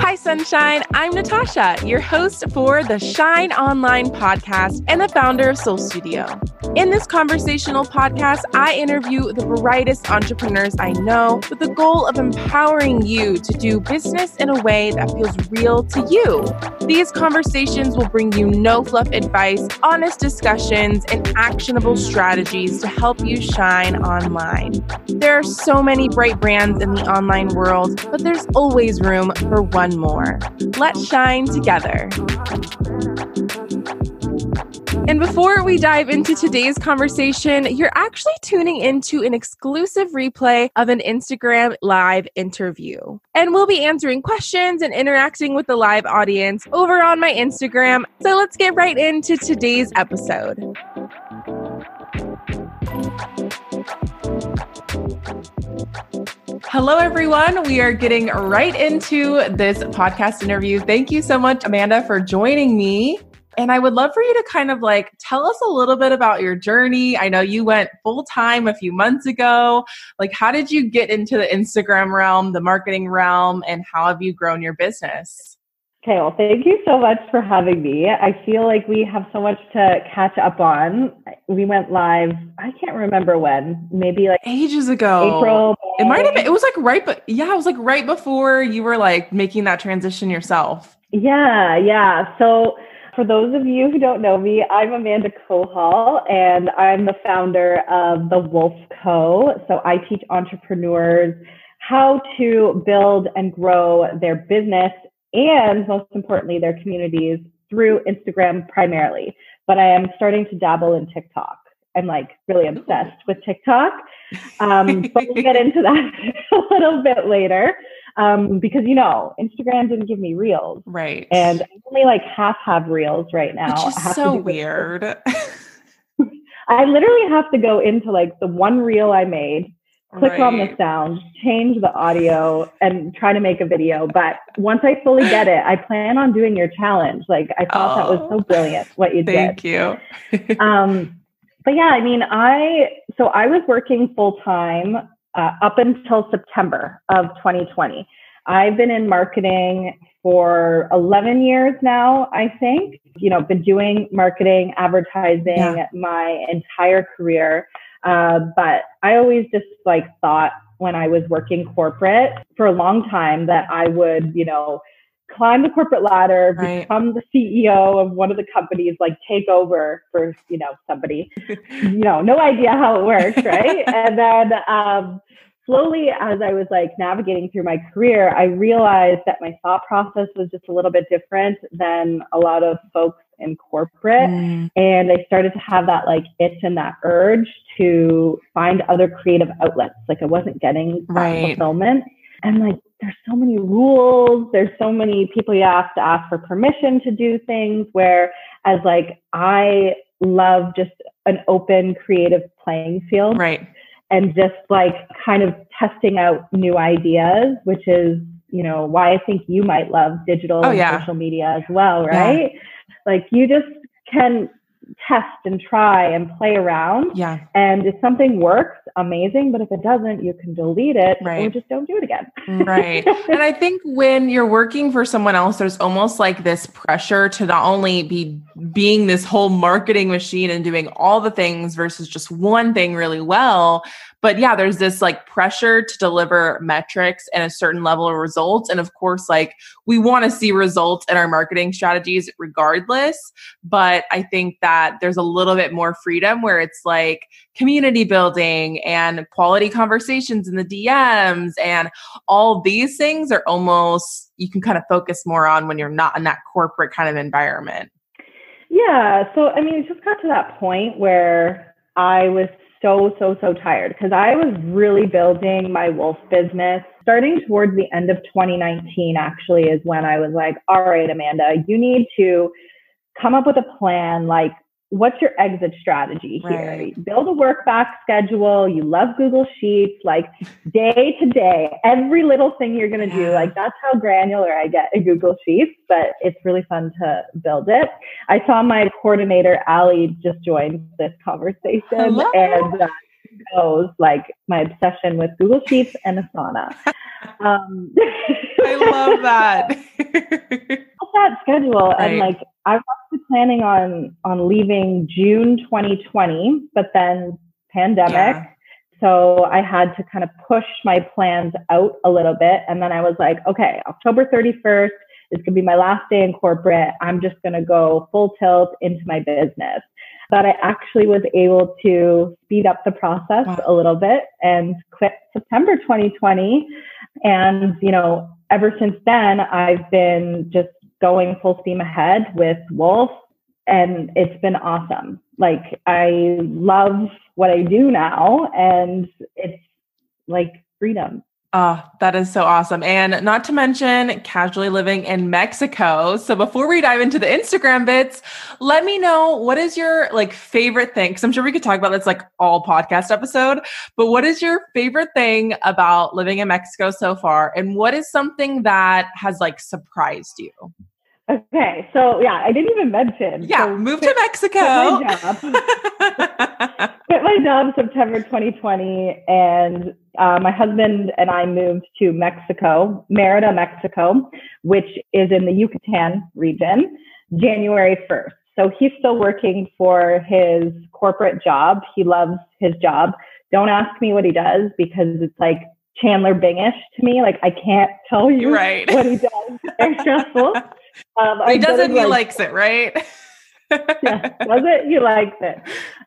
Hi, Sunshine. I'm Natasha, your host for the Shine Online podcast and the founder of Soul Studio. In this conversational podcast, I interview the brightest entrepreneurs I know with the goal of empowering you to do business in a way that feels real to you. These conversations will bring you no fluff advice, honest discussions, and actionable strategies to help you shine online. There are so many bright brands in the online world, but there's always room for one more. Let's shine together. And before we dive into today's conversation, you're actually tuning into an exclusive replay of an Instagram live interview. And we'll be answering questions and interacting with the live audience over on my Instagram. So let's get right into today's episode. Hello, everyone. We are getting right into this podcast interview. Thank you so much, Amanda, for joining me. And I would love for you to kind of like tell us a little bit about your journey. I know you went full time a few months ago. Like, how did you get into the Instagram realm, the marketing realm, and how have you grown your business? Okay, well, thank you so much for having me. I feel like we have so much to catch up on. We went live, I can't remember when, maybe like ages ago. April. May. It might have been, it was like right, but yeah, it was like right before you were like making that transition yourself. Yeah, yeah. So, for those of you who don't know me, I'm Amanda Kohal and I'm the founder of the Wolfe Co. So I teach entrepreneurs how to build and grow their business and most importantly, their communities through Instagram primarily. But I am starting to dabble in TikTok. I'm like really obsessed with TikTok. Um, but we'll get into that a little bit later um, because you know Instagram didn't give me reels, right? And I only like half have reels right now. Which is so weird. I literally have to go into like the one reel I made, click right. on the sound, change the audio, and try to make a video. But once I fully get it, I plan on doing your challenge. Like I thought oh, that was so oh, brilliant what you thank did. Thank you. um, but yeah, I mean, I so I was working full time uh, up until September of 2020. I've been in marketing for 11 years now, I think. You know, been doing marketing, advertising yeah. my entire career. Uh, but I always just like thought when I was working corporate for a long time that I would, you know, climb the corporate ladder, right. become the CEO of one of the companies, like take over for, you know, somebody. you know, no idea how it works, right? and then um, slowly as I was like navigating through my career, I realized that my thought process was just a little bit different than a lot of folks in corporate. Mm. And I started to have that like itch and that urge to find other creative outlets. Like I wasn't getting right. fulfillment. And like there's so many rules, there's so many people you have to ask for permission to do things where as like I love just an open creative playing field. Right. And just like kind of testing out new ideas, which is, you know, why I think you might love digital oh, and yeah. social media as well, right? Yeah. Like you just can test and try and play around. Yeah. And if something works, amazing. But if it doesn't, you can delete it right. or just don't do it again. right. And I think when you're working for someone else, there's almost like this pressure to not only be being this whole marketing machine and doing all the things versus just one thing really well, but yeah, there's this like pressure to deliver metrics and a certain level of results. And of course, like we want to see results in our marketing strategies regardless. But I think that there's a little bit more freedom where it's like community building and quality conversations in the DMs and all these things are almost you can kind of focus more on when you're not in that corporate kind of environment. Yeah. So, I mean, it just got to that point where I was so, so, so tired because I was really building my Wolfe business. Starting towards the end of 2019, actually, is when I was like, all right, Amanda, you need to come up with a plan. Like, what's your exit strategy here? Right. Build a work back schedule. You love Google Sheets, like day to day, every little thing you're going to do. Like that's how granular I get in Google Sheets, but it's really fun to build it. I saw my coordinator, Ali, just joined this conversation Hello. and uh, knows like my obsession with Google Sheets and Asana. Um, I love that. that schedule and like I was planning on on leaving June 2020, but then pandemic. Yeah. So I had to kind of push my plans out a little bit. And then I was like, okay, October 31st is going to be my last day in corporate. I'm just going to go full tilt into my business. But I actually was able to speed up the process Wow. a little bit and quit September 2020. And, you know, ever since then, I've been just going full steam ahead with Wolfe and it's been awesome. Like I love what I do now and it's like freedom. Oh, that is so awesome. And not to mention casually living in Mexico. So before we dive into the Instagram bits, let me know what is your like favorite thing? Cause I'm sure we could talk about this like all podcast episode, but what is your favorite thing about living in Mexico so far? And what is something that has like surprised you? Okay, so yeah, I didn't even mention. Yeah, so move quit- to Mexico. quit my job. quit my job September 2020, and uh, my husband and I moved to Mexico, Merida, Mexico, which is in the Yucatan region, January 1st. So he's still working for his corporate job. He loves his job. Don't ask me what he does because it's like Chandler Bingish to me. Like I can't tell you Right. what he does. It's stressful. Um, he doesn't, he like, likes it, right? yeah, does it? He likes it.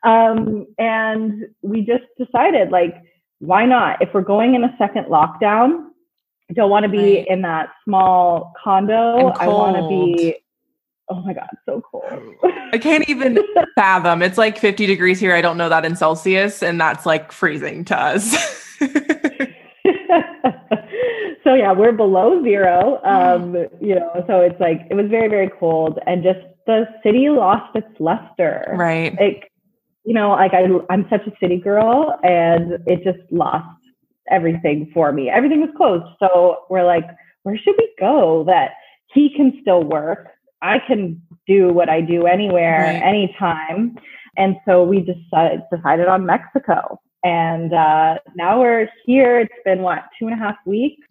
Um, and we just decided, like, why not? If we're going in a second lockdown, I don't want to be Right. in that small condo. I want to be. Oh my god, so cold. I can't even fathom. It's like 50 degrees here. I don't know that in Celsius, and that's like freezing to us. so yeah, we're below zero. Um, you know, so it's like it was very very cold, and just the city lost its luster. right. like you know like I, i'm such a city girl and it just lost everything for me everything was closed so we're like where should we go that he can still work i can do what i do anywhere Right. anytime and so we decided decided on mexico and uh, now we're here it's been what two and a half weeks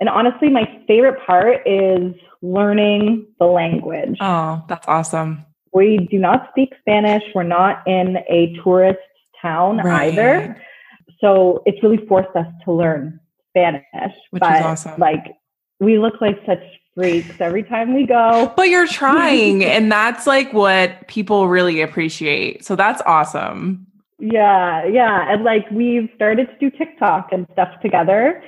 and honestly my favorite part is learning the language Oh, that's awesome. we do not speak Spanish. We're not in a tourist town Right. either. So it's really forced us to learn Spanish. Which is awesome. like we look like such freaks every time we go. But you're trying, and that's like what people really appreciate. So that's awesome. Yeah, yeah. And like we've started to do TikTok and stuff together.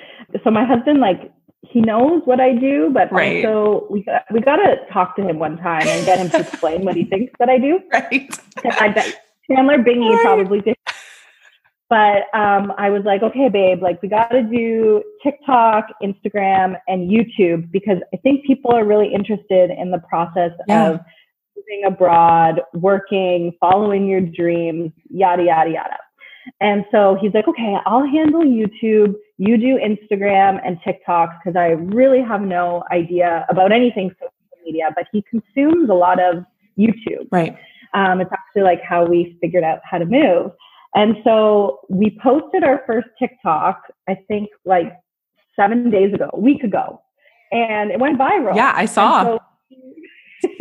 So my husband, like, he knows what I do, but Right. also we got, we got to talk to him one time and get him to explain what he thinks that I do. Right. I bet Chandler Bingy Right. probably did. But um, I was like, okay, babe, like we got to do TikTok, Instagram, and YouTube because I think people are really interested in the process Yeah. of moving abroad, working, following your dreams, yada, yada, yada. And so he's like, okay, I'll handle YouTube. You do Instagram and TikTok because I really have no idea about anything social media, but he consumes a lot of YouTube. Right. Um, it's actually like how we figured out how to move. And so we posted our first TikTok, I think like seven days ago, a week ago, and it went viral. Yeah, I saw. So,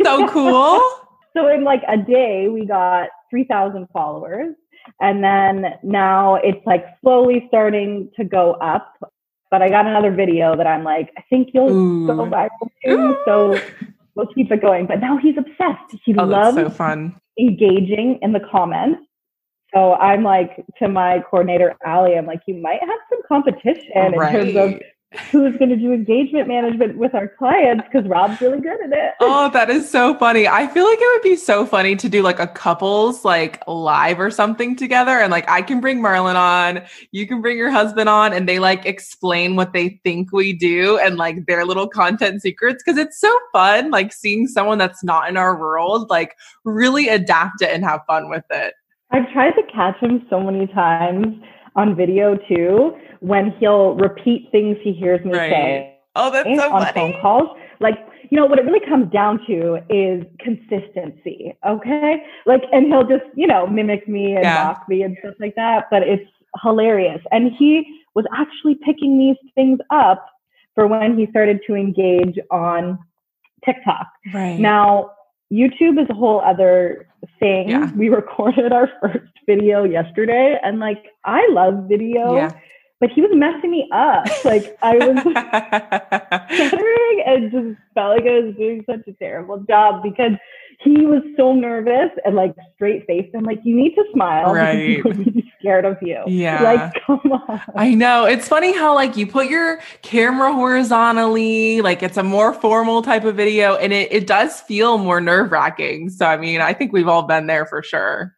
So cool. so in like a day, we got 3,000 followers. And then now it's like slowly starting to go up. But I got another video that I'm like, I think you'll Ooh. go viral too. So we'll keep it going. But now he's obsessed. He Oh, loves so fun. engaging in the comments. So I'm like to my coordinator Ali, I'm like, you might have some competition in terms of Right. Who's going to do engagement management with our clients because Rob's really good at it. Oh, that is so funny. I feel like it would be so funny to do like a couples like live or something together. And like I can bring Marlon on, you can bring your husband on, and they like explain what they think we do and like their little content secrets. Cause it's so fun, like seeing someone that's not in our world, like really adapt it and have fun with it. I've tried to catch him so many times on video too when he'll repeat things he hears me right. say. Oh, that's so on funny. phone calls. Like, you know, what it really comes down to is consistency. Okay. Like, and he'll just, you know, mimic me and yeah. mock me and stuff like that. But it's hilarious. And he was actually picking these things up for when he started to engage on TikTok. Right. Now, YouTube is a whole other thing. Yeah. We recorded our first video yesterday and like I love video. Yeah. But he was messing me up. Like I was stuttering and just felt like I was doing such a terrible job because he was so nervous and like straight faced. I'm like, you need to smile. Right. Scared of you. Yeah. Like, come on. I know. It's funny how like you put your camera horizontally, like it's a more formal type of video, and it, it does feel more nerve wracking. So I mean, I think we've all been there for sure.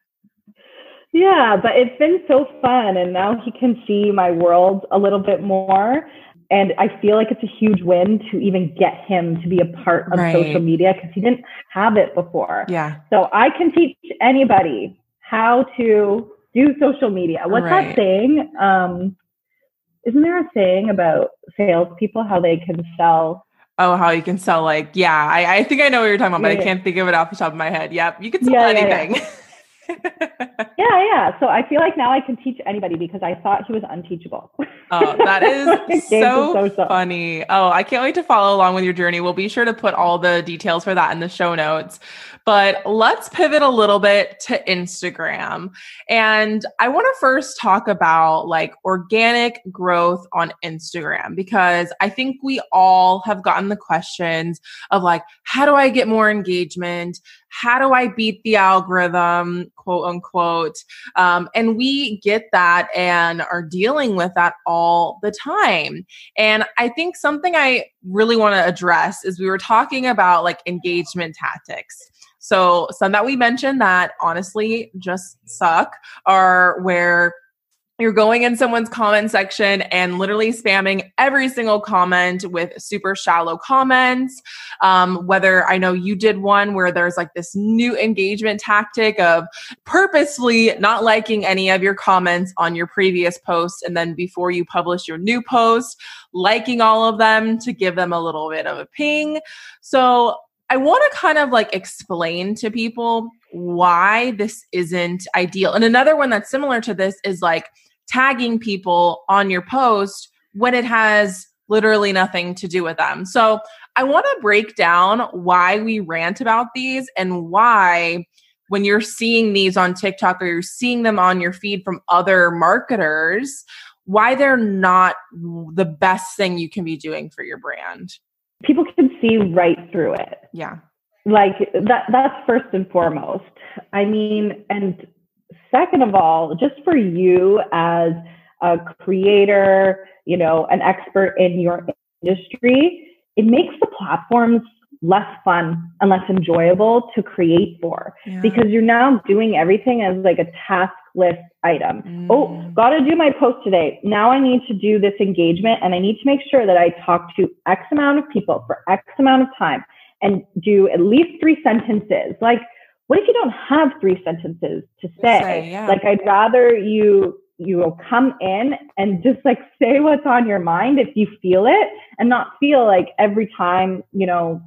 Yeah, but it's been so fun. And now he can see my world a little bit more. And I feel like it's a huge win to even get him to be a part of right. social media because he didn't have it before. Yeah. So I can teach anybody how to do social media. What's right. that saying? Um, isn't there a saying about salespeople how they can sell? Oh, how you can sell like yeah, I, I think I know what you're talking about, but yeah. I can't think of it off the top of my head. Yep, you can sell yeah, anything. Yeah, yeah. So I feel like now I can teach anybody because I thought he was unteachable. Oh, that is so, so funny. Oh, I can't wait to follow along with your journey. We'll be sure to put all the details for that in the show notes. But let's pivot a little bit to Instagram. And I want to first talk about like organic growth on Instagram because I think we all have gotten the questions of like, how do I get more engagement? How do I beat the algorithm, quote unquote? Um, and we get that and are dealing with that all the time. And I think something I really want to address is we were talking about like engagement tactics. So some that we mentioned that honestly just suck are where you're going in someone's comment section and literally spamming every single comment with super shallow comments. Um, whether I know you did one where there's like this new engagement tactic of purposely not liking any of your comments on your previous posts. And then before you publish your new post, liking all of them to give them a little bit of a ping. So I want to kind of like explain to people why this isn't ideal. And another one that's similar to this is like tagging people on your post when it has literally nothing to do with them. So I want to break down why we rant about these and why when you're seeing these on TikTok or you're seeing them on your feed from other marketers, why they're not the best thing you can be doing for your brand people can see right through it. Yeah. Like that that's first and foremost. I mean, and second of all, just for you as a creator, you know, an expert in your industry, it makes the platforms less fun and less enjoyable to create for yeah. because you're now doing everything as like a task list item. Mm. Oh, got to do my post today. Now I need to do this engagement and I need to make sure that I talk to X amount of people for X amount of time and do at least three sentences. Like, what if you don't have three sentences to say? say yeah. Like, I'd rather you you will come in and just like say what's on your mind if you feel it and not feel like every time you know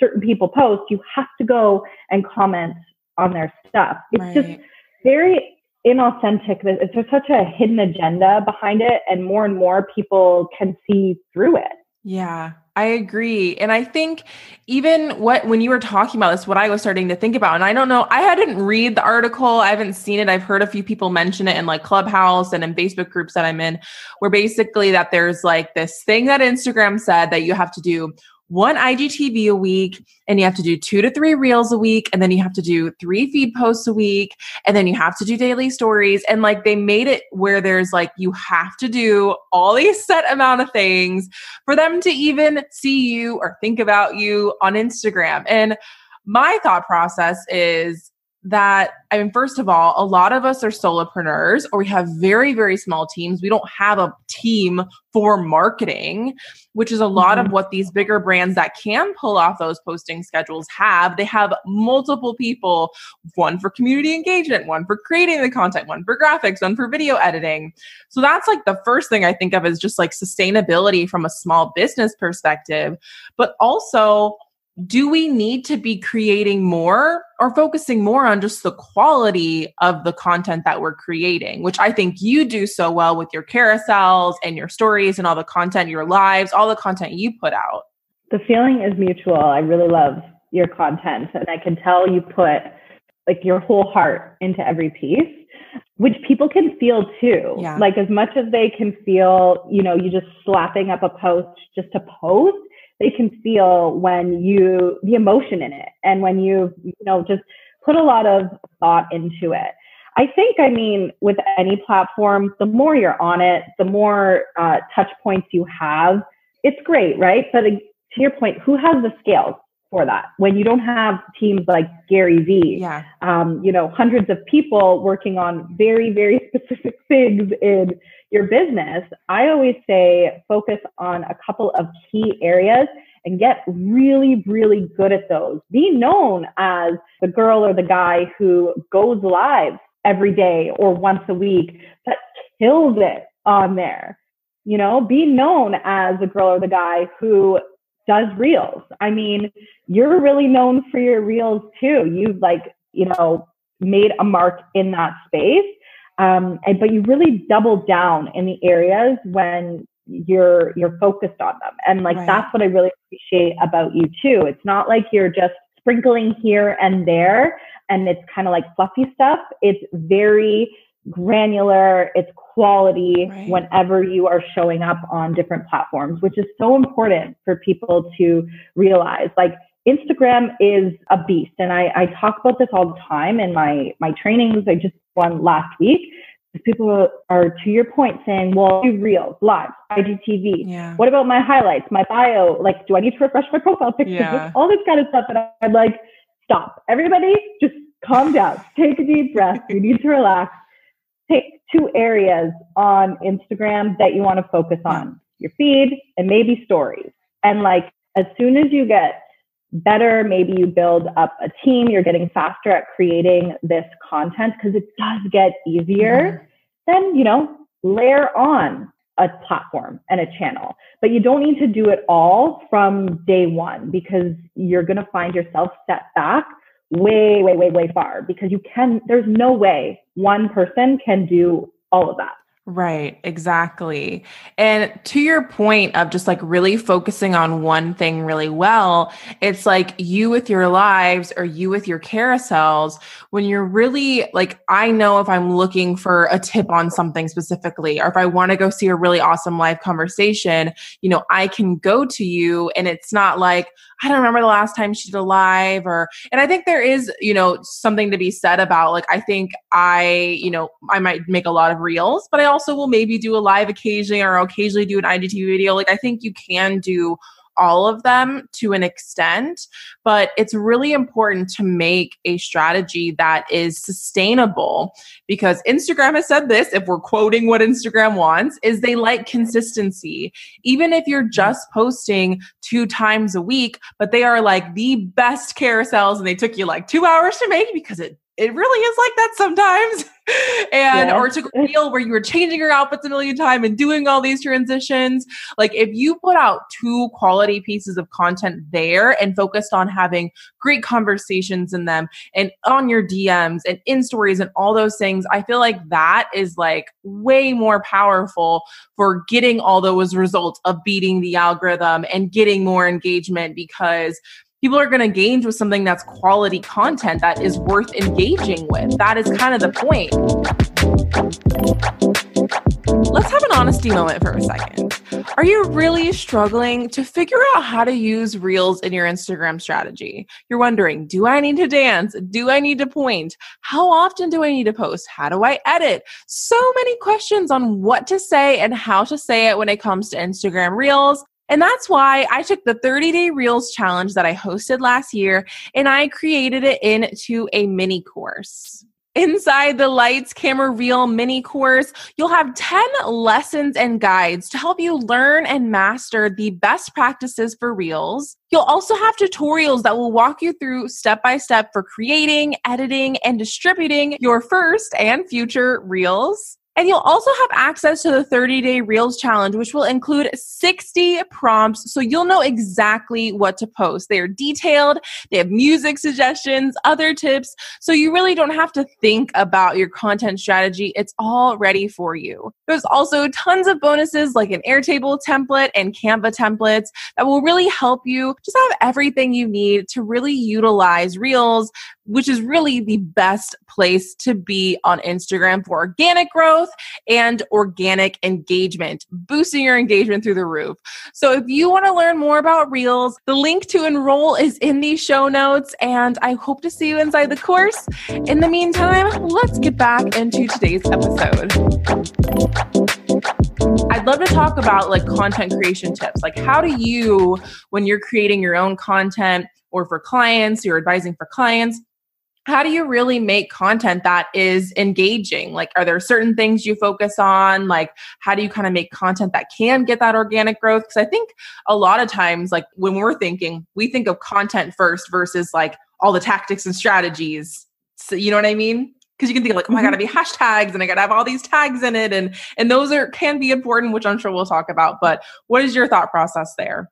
certain people post you have to go and comment on their stuff it's right. just very inauthentic. There's such a hidden agenda behind it, and more and more people can see through it. Yeah, I agree. And I think even what, when you were talking about this, what I was starting to think about, and I don't know, I hadn't read the article, I haven't seen it. I've heard a few people mention it in like Clubhouse and in Facebook groups that I'm in, where basically that there's like this thing that Instagram said that you have to do one IGTV a week and you have to do two to three reels a week. And then you have to do three feed posts a week. And then you have to do daily stories. And like they made it where there's like, you have to do all these set amount of things for them to even see you or think about you on Instagram. And my thought process is that I mean, first of all, a lot of us are solopreneurs or we have very, very small teams. We don't have a team for marketing, which is a lot mm-hmm. of what these bigger brands that can pull off those posting schedules have. They have multiple people, one for community engagement, one for creating the content, one for graphics, one for video editing. So that's like the first thing I think of is just like sustainability from a small business perspective, but also do we need to be creating more or focusing more on just the quality of the content that we're creating, which I think you do so well with your carousels and your stories and all the content, your lives, all the content you put out? The feeling is mutual. I really love your content, and I can tell you put like your whole heart into every piece which people can feel too. Yeah. Like as much as they can feel, you know, you just slapping up a post just to post, they can feel when you the emotion in it and when you you know just put a lot of thought into it. I think i mean with any platform the more you're on it the more uh, touch points you have. It's great right? But uh, to your point who has the scales for that when you don't have teams like gary vee yeah. um, you know hundreds of people working on very very specific things in your business, I always say focus on a couple of key areas and get really, really good at those. Be known as the girl or the guy who goes live every day or once a week, but kills it on there. You know, be known as the girl or the guy who does reels. I mean, you're really known for your reels too. You've like, you know, made a mark in that space um, and, but you really double down in the areas when you're you're focused on them and like right. that's what i really appreciate about you too it's not like you're just sprinkling here and there and it's kind of like fluffy stuff it's very granular it's quality right. whenever you are showing up on different platforms which is so important for people to realize like instagram is a beast and i, I talk about this all the time in my my trainings i just one last week. People are, to your point, saying, well, do reels, live, IGTV. Yeah. What about my highlights, my bio? Like, do I need to refresh my profile picture? Yeah. All this kind of stuff. And I'm like, stop. Everybody, just calm down. Take a deep breath. You need to relax. Take two areas on Instagram that you want to focus on your feed and maybe stories. And like, as soon as you get better. Maybe you build up a team, you're getting faster at creating this content because it does get easier. Then, you know, layer on a platform and a channel. But you don't need to do it all from day one because you're going to find yourself set back way, way, way, way far because you can, there's no way one person can do all of that. Right, exactly. And to your point of just like really focusing on one thing really well, it's like you with your lives or you with your carousels, when you're really like, I know if I'm looking for a tip on something specifically, or if I want to go see a really awesome live conversation, you know, I can go to you and it's not like, I don't remember the last time she did a live or, and I think there is, you know, something to be said about like, I think I, you know, I might make a lot of reels, but I also will maybe do a live occasionally or occasionally do an IGTV video. Like I think you can do all of them to an extent, but it's really important to make a strategy that is sustainable because Instagram has said this, if we're quoting what Instagram wants, is they like consistency. Even if you're mm-hmm. just posting two times a week, but they are like the best carousels and they took you like two hours to make because it it really is like that sometimes. and yeah. or to feel where you were changing your outfits a million times and doing all these transitions. Like if you put out two quality pieces of content there and focused on having great conversations in them and on your DMs and in stories and all those things, I feel like that is like way more powerful for getting all those results of beating the algorithm and getting more engagement because people are going to engage with something that's quality content that is worth engaging with. That is kind of the point. Let's have an honesty moment for a second. Are you really struggling to figure out how to use Reels in your Instagram strategy? You're wondering, do I need to dance? Do I need to point? How often do I need to post? How do I edit? So many questions on what to say and how to say it when it comes to Instagram Reels. And that's why I took the 30 day Reels challenge that I hosted last year and I created it into a mini course. Inside the Lights Camera Reel mini course, you'll have 10 lessons and guides to help you learn and master the best practices for Reels. You'll also have tutorials that will walk you through step by step for creating, editing, and distributing your first and future Reels. And you'll also have access to the 30 day Reels challenge, which will include 60 prompts. So you'll know exactly what to post. They are detailed, they have music suggestions, other tips. So you really don't have to think about your content strategy. It's all ready for you. There's also tons of bonuses like an Airtable template and Canva templates that will really help you just have everything you need to really utilize Reels, which is really the best place to be on Instagram for organic growth and organic engagement, boosting your engagement through the roof. So if you want to learn more about Reels, the link to enroll is in the show notes, and I hope to see you inside the course. In the meantime, let's get back into today's episode. I'd love to talk about like content creation tips. Like, how do you, when you're creating your own content or for clients, you're advising for clients, how do you really make content that is engaging? Like, are there certain things you focus on? Like, how do you kind of make content that can get that organic growth? Because I think a lot of times, like when we're thinking, we think of content first versus like all the tactics and strategies. So, you know what I mean? Because you can think like, oh, I gotta be mm-hmm. hashtags and I gotta have all these tags in it, and and those are can be important, which I'm sure we'll talk about. But what is your thought process there?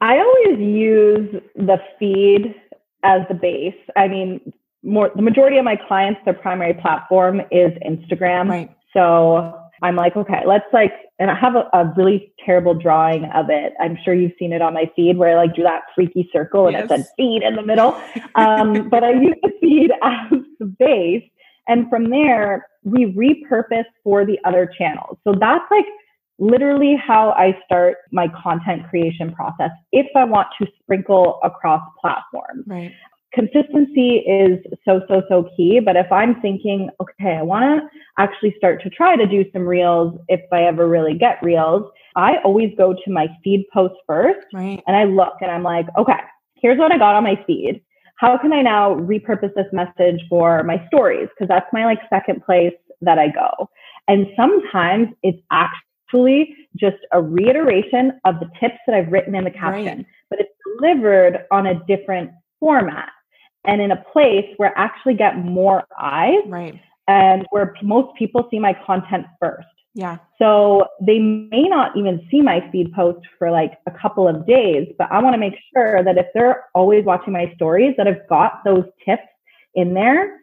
I always use the feed as the base. I mean, more the majority of my clients, their primary platform is Instagram. Right. So I'm like, okay, let's like, and I have a, a, really terrible drawing of it. I'm sure you've seen it on my feed where I like do that freaky circle and yes. it said feed in the middle. Um, but I use the feed as the base. And from there, we repurpose for the other channels. So that's like literally how I start my content creation process if I want to sprinkle across platforms. Right consistency is so, so, so key. But if I'm thinking, okay, I want to actually start to try to do some reels if I ever really get reels, I always go to my feed post first right. and I look and I'm like, okay, here's what I got on my feed. How can I now repurpose this message for my stories? Because that's my like second place that I go. And sometimes it's actually just a reiteration of the tips that I've written in the caption, right. but it's delivered on a different format and in a place where I actually get more eyes. Right. And where most people see my content first. Yeah. So they may not even see my feed post for like a couple of days, but I want to make sure that if they're always watching my stories, that I've got those tips in there,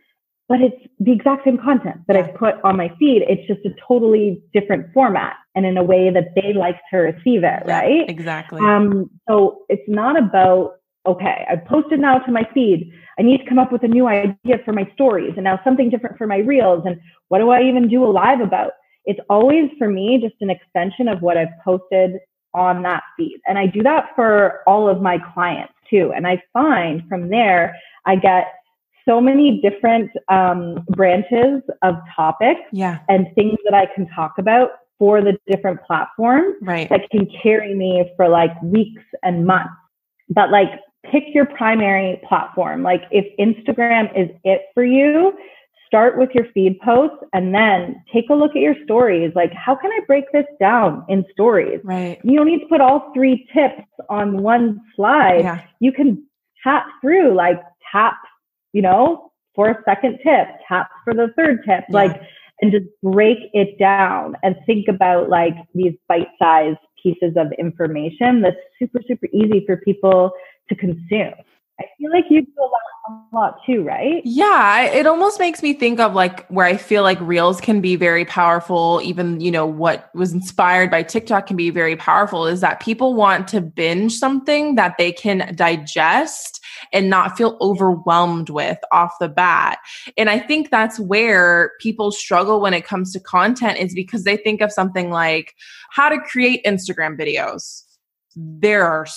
but it's the exact same content that I've put on my feed. It's just a totally different format and in a way that they like to receive it, yeah, right? Exactly. Um, so it's not about okay, I've posted now to my feed. I need to come up with a new idea for my stories and now something different for my reels. And what do I even do a live about? It's always for me just an extension of what I've posted on that feed. And I do that for all of my clients too. And I find from there, I get so many different um, branches of topics yeah. and things that I can talk about for the different platforms right. that can carry me for like weeks and months. But like pick your primary platform. Like if Instagram is it for you, start with your feed posts and then take a look at your stories. Like, how can I break this down in stories? Right. You don't need to put all three tips on one slide. Yeah. You can tap through, like tap, you know, for a second tip, tap for the third tip, yeah. like, and just break it down and think about like these bite sized pieces of information that's super, super easy for people to consume. I feel like you do a lot a lot too, right? Yeah, it almost makes me think of like where I feel like reels can be very powerful. Even, you know, what was inspired by TikTok can be very powerful is that people want to binge something that they can digest and not feel overwhelmed with off the bat. And I think that's where people struggle when it comes to content is because they think of something like how to create Instagram videos. There are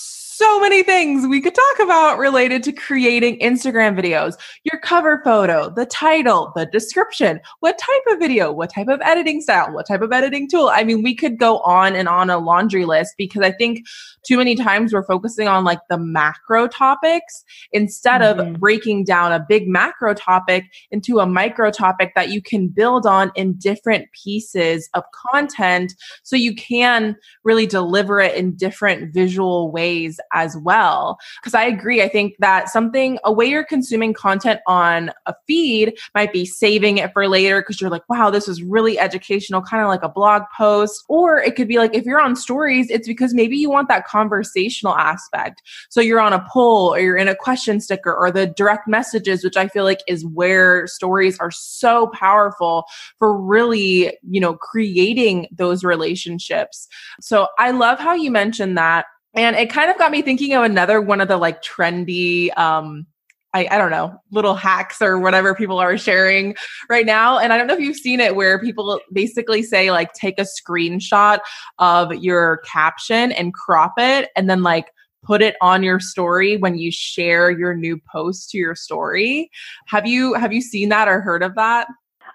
many things we could talk about related to creating Instagram videos. Your cover photo, the title, the description, what type of video, what type of editing style, what type of editing tool. I mean, we could go on and on a laundry list because I think too many times we're focusing on like the macro topics instead mm-hmm. of breaking down a big macro topic into a micro topic that you can build on in different pieces of content so you can really deliver it in different visual ways as well. Because I agree. I think that something, a way you're consuming content on a feed might be saving it for later because you're like, wow, this is really educational, kind of like a blog post. Or it could be like, if you're on stories, it's because maybe you want that conversational aspect. So you're on a poll or you're in a question sticker or the direct messages, which I feel like is where stories are so powerful for really, you know, creating those relationships. So I love how you mentioned that and it kind of got me thinking of another one of the like trendy um I, I don't know, little hacks or whatever people are sharing right now. And I don't know if you've seen it where people basically say, like, take a screenshot of your caption and crop it and then, like, put it on your story when you share your new post to your story. Have you have you seen that or heard of that?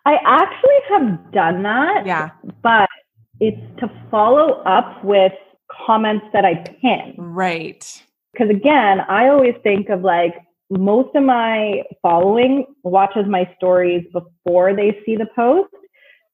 I actually have done that. Yeah. But it's to follow up with comments that I pin. Right. Because again, I always think of like most of my following watches my stories before they see the post.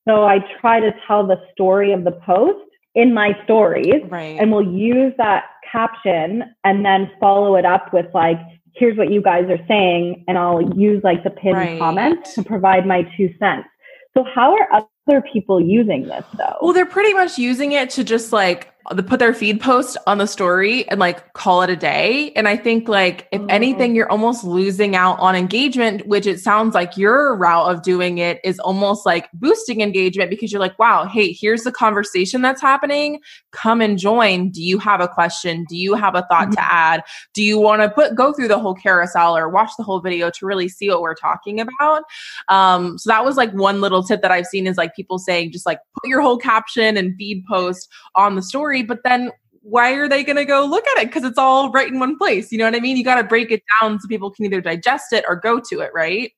So I try to tell the story of the post in my stories right. and we'll use that caption and then follow it up with like here's what you guys are saying and I'll use like the pinned right. comment to provide my two cents. So how are other people using this though? Well, they're pretty much using it to just like put their feed post on the story and like call it a day. And I think like if oh. anything, you're almost losing out on engagement, which it sounds like your route of doing it is almost like boosting engagement because you're like, wow, hey, here's the conversation that's happening. Come and join. Do you have a question? Do you have a thought mm-hmm. to add? Do you want to put go through the whole carousel or watch the whole video to really see what we're talking about? Um, so that was like one little tip that I've seen is like people saying just like put your whole caption and feed post on the story story, but then why are they going to go look at it? Because it's all right in one place. You know what I mean? You got to break it down so people can either digest it or go to it, right?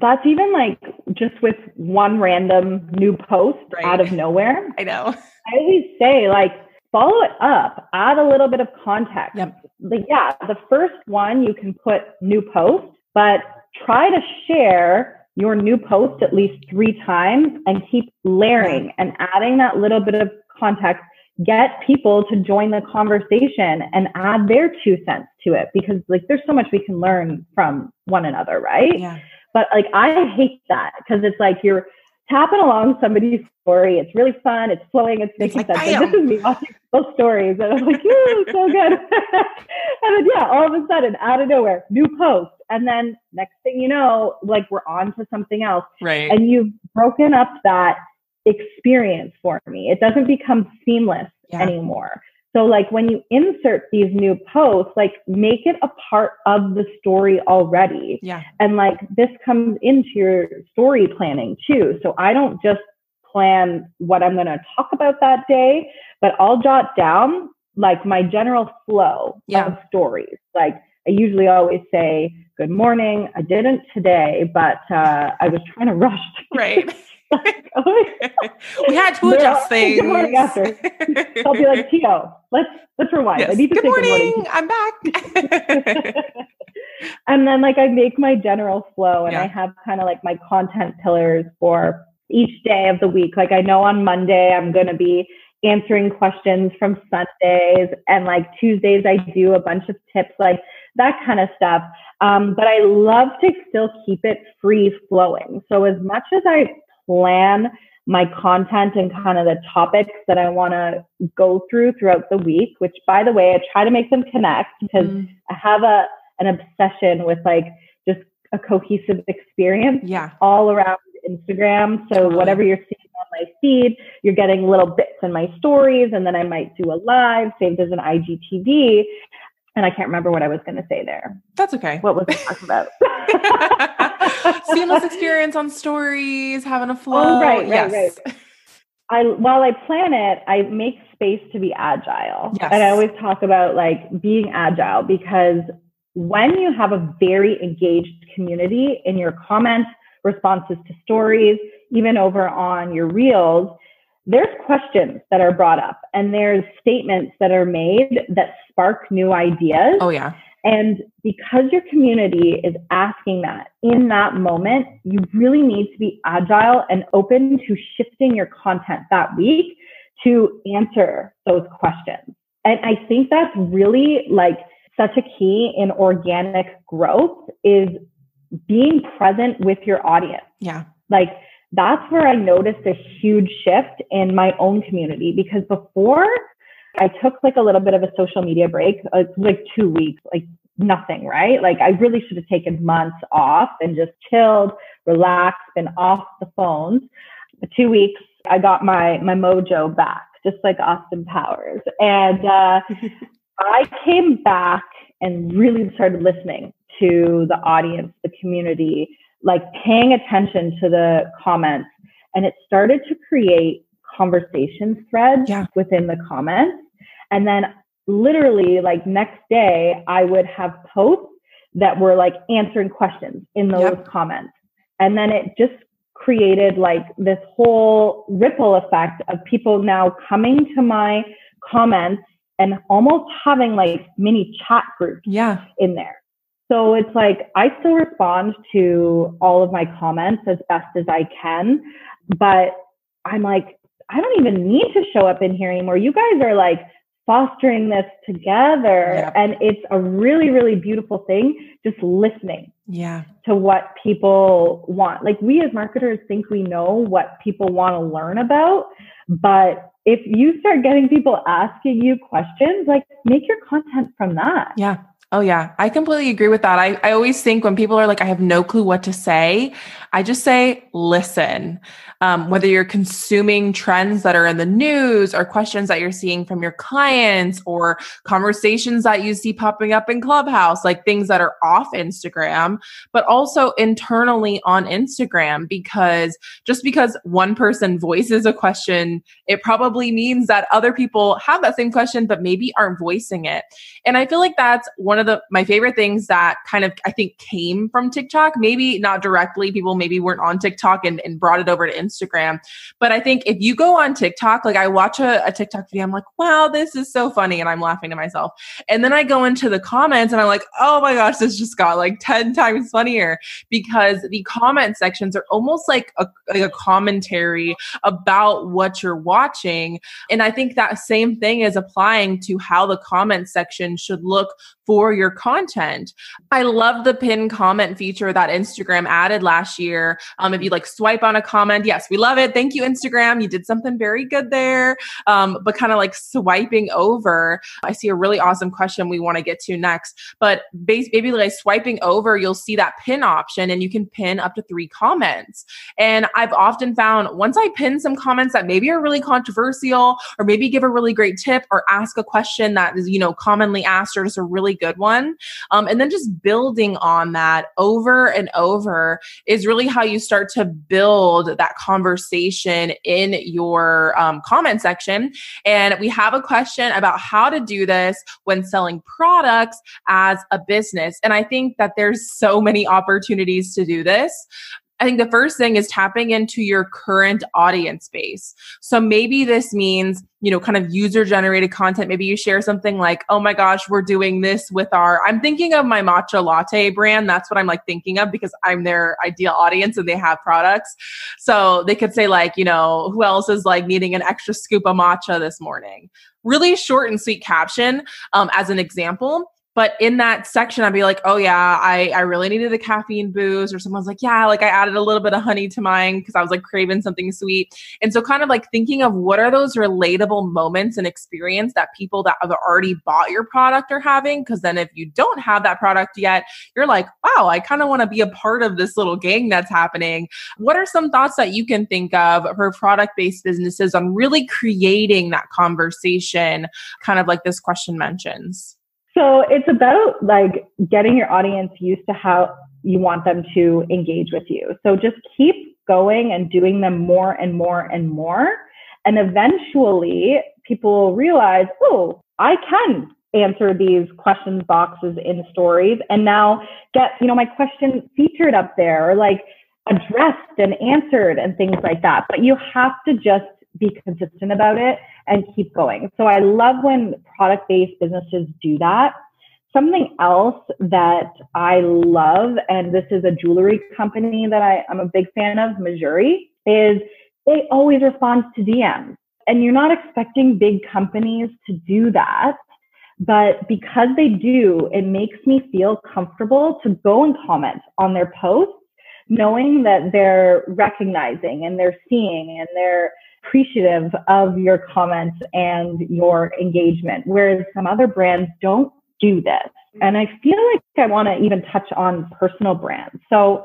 That's even like just with one random new post right. out of nowhere. I know. I always say, like, follow it up, add a little bit of context. Yep. Like, yeah, the first one you can put new post, but try to share your new post at least three times and keep layering and adding that little bit of context get people to join the conversation and add their two cents to it because like there's so much we can learn from one another, right? Yeah. But like I hate that because it's like you're tapping along somebody's story. It's really fun. It's flowing. It's making it's like, sense. Like, this is me watching those stories, and I'm like, "Ooh, so good." and then yeah, all of a sudden, out of nowhere, new post, and then next thing you know, like we're on to something else. Right. And you've broken up that experience for me. It doesn't become seamless yeah. anymore. So like when you insert these new posts, like make it a part of the story already. Yeah. And like this comes into your story planning too. So I don't just plan what I'm going to talk about that day, but I'll jot down like my general flow yeah. of stories. Like I usually always say, good morning. I didn't today, but uh, I was trying to rush. Right. we had to adjust things. Good morning after. I'll be like, Tio, let's let's rewind. Yes. I need to good morning. morning. I'm back. and then like I make my general flow and Yeah. I have kind of like my content pillars for each day of the week. Like I know on Monday I'm gonna be answering questions from Sundays and like Tuesdays I do a bunch of tips like that kind of stuff. Um, but I love to still keep it free flowing. So as much as I plan my content and kind of the topics that I want to go through throughout the week, which by the way, I try to make them connect because mm. I have a, an obsession with like just a cohesive experience Yeah. all around Instagram. So Totally. whatever you're seeing on my feed, you're getting little bits in my stories, and then I might do a live saved as an IGTV. And I can't remember what I was going to say there. That's okay. What was I talking about? Seamless experience on stories, having a flow. Oh, right, right, yes. I while I plan it, I make space to be agile. Yes. And I always talk about like being agile because when you have a very engaged community in your comments, responses to stories, even over on your reels, there's questions that are brought up and there's statements that are made that spark new ideas. Oh yeah. And because your community is asking that in that moment, you really need to be agile and open to shifting your content that week to answer those questions. And I think that's really like such a key in organic growth is being present with your audience. Yeah. Like that's where I noticed a huge shift in my own community because before I took like a little bit of a social media break, uh, like two weeks, like nothing, right? Like I really should have taken months off and just chilled, relaxed, been off the phones. Two weeks, I got my my mojo back, just like Austin Powers, and uh, I came back and really started listening to the audience, the community, like paying attention to the comments, and it started to create conversation threads Yeah. within the comments. And then literally like next day, I would have posts that were like answering questions in those Yep. comments. And then it just created like this whole ripple effect of people now coming to my comments and almost having like mini chat groups Yeah. in there. So it's like I still respond to all of my comments as best as I can, but I'm like, I don't even need to show up in here anymore. You guys are like fostering this together. Yep. And it's a really, really beautiful thing just listening Yeah. to what people want. Like we as marketers think we know what people want to learn about, but if you start getting people asking you questions, like make your content from that. Yeah. Oh yeah, I completely agree with that. I, I always think when people are like, I have no clue what to say, I just say, listen. Um, whether you're consuming trends that are in the news or questions that you're seeing from your clients or conversations that you see popping up in Clubhouse, like things that are off Instagram, but also internally on Instagram, because just because one person voices a question, it probably means that other people have that same question, but maybe aren't voicing it. And I feel like that's one of the my favorite things that kind of I think came from TikTok. Maybe not directly, people maybe weren't on TikTok and, and brought it over to Instagram. But I think if you go on TikTok, like I watch a, a TikTok video, I'm like, wow, this is so funny. And I'm laughing to myself. And then I go into the comments and I'm like, oh my gosh, this just got like 10 times funnier because the comment sections are almost like a, like a commentary about what you're watching. And I think that same thing is applying to how the comment section should look for your content. I love the pin comment feature that Instagram added last year. Um, if you like swipe on a comment, yes, we love it. Thank you, Instagram. You did something very good there. Um, but kind of like swiping over, I see a really awesome question we want to get to next. But maybe like swiping over, you'll see that pin option and you can pin up to three comments. And I've often found once I pin some comments that maybe are really controversial or maybe give a really great tip or ask a question that is, you know, commonly asked or just a really good one. Um, and then just building on that over and over is really how you start to build that conversation in your um, comment section. And we have a question about how to do this when selling products as a business. And I think that there's so many opportunities to do this. I think the first thing is tapping into your current audience base. So maybe this means, you know, kind of user generated content. Maybe you share something like, oh my gosh, we're doing this with our, I'm thinking of my matcha latte brand. That's what I'm like thinking of because I'm their ideal audience and they have products. So they could say, like, you know, who else is like needing an extra scoop of matcha this morning? Really short and sweet caption um, as an example But in that section, I'd be like, oh yeah, I, I really needed the caffeine boost. Or someone's like, yeah, like I added a little bit of honey to mine because I was like craving something sweet. And so kind of like thinking of what are those relatable moments and experience that people that have already bought your product are having. Cause then if you don't have that product yet, you're like, wow, I kind of want to be a part of this little gang that's happening. What are some thoughts that you can think of for product based businesses on really creating that conversation, kind of like this question mentions? So it's about like getting your audience used to how you want them to engage with you. So just keep going and doing them more and more and more. And eventually people will realize, oh, I can answer these questions boxes in stories and now get, you know, my question featured up there or like addressed and answered and things like that. But you have to just be consistent about it and keep going. So I love when product based businesses do that. Something else that I love, and this is a jewelry company that I, am a big fan of, Mejuri, is they always respond to DMs. And you're not expecting big companies to do that. But because they do, it makes me feel comfortable to go and comment on their posts, knowing that they're recognizing and they're seeing and they're appreciative of your comments and your engagement, whereas some other brands don't do this. And I feel like I want to even touch on personal brands. So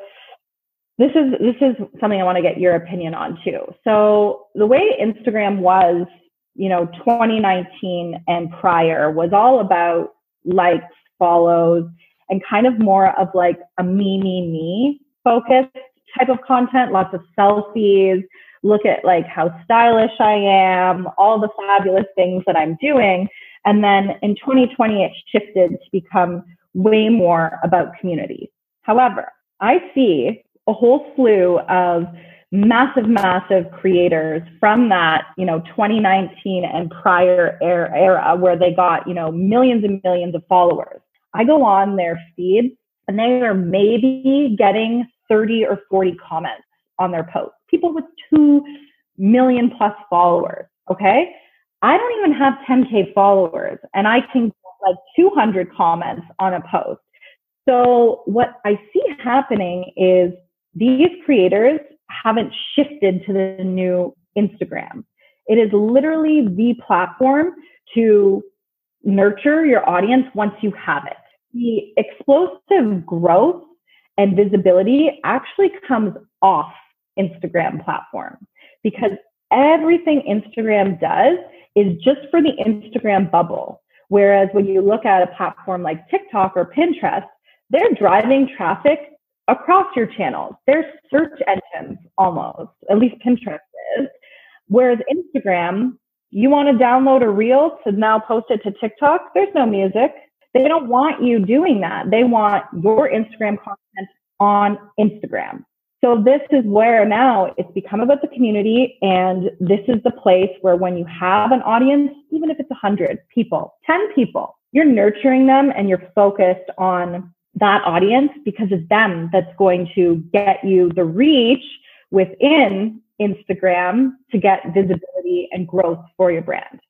this is this is something I want to get your opinion on too. So the way Instagram was, you know, 2019 and prior was all about likes, follows, and kind of more of like a me, me, me focused type of content, lots of selfies, look at like how stylish I am, all the fabulous things that I'm doing. And then in 2020, it shifted to become way more about community. However, I see a whole slew of massive, massive creators from that, you know, 2019 and prior er-, era where they got, you know, millions and millions of followers. I go on their feed and they are maybe getting 30 or 40 comments on their posts people with 2 million plus followers. Okay. I don't even have 10K followers and I can get like 200 comments on a post. So what I see happening is these creators haven't shifted to the new Instagram. It is literally the platform to nurture your audience once you have it. The explosive growth and visibility actually comes off Instagram platform because everything Instagram does is just for the Instagram bubble. Whereas when you look at a platform like TikTok or Pinterest, they're driving traffic across your channels. They're search engines almost, at least Pinterest is. Whereas Instagram, you want to download a reel to now post it to TikTok, there's no music. They don't want you doing that. They want your Instagram content on Instagram. So this is where now it's become about the community. And this is the place where when you have an audience, even if it's a hundred people, 10 people, you're nurturing them and you're focused on that audience because it's them that's going to get you the reach within Instagram to get visibility and growth for your brand.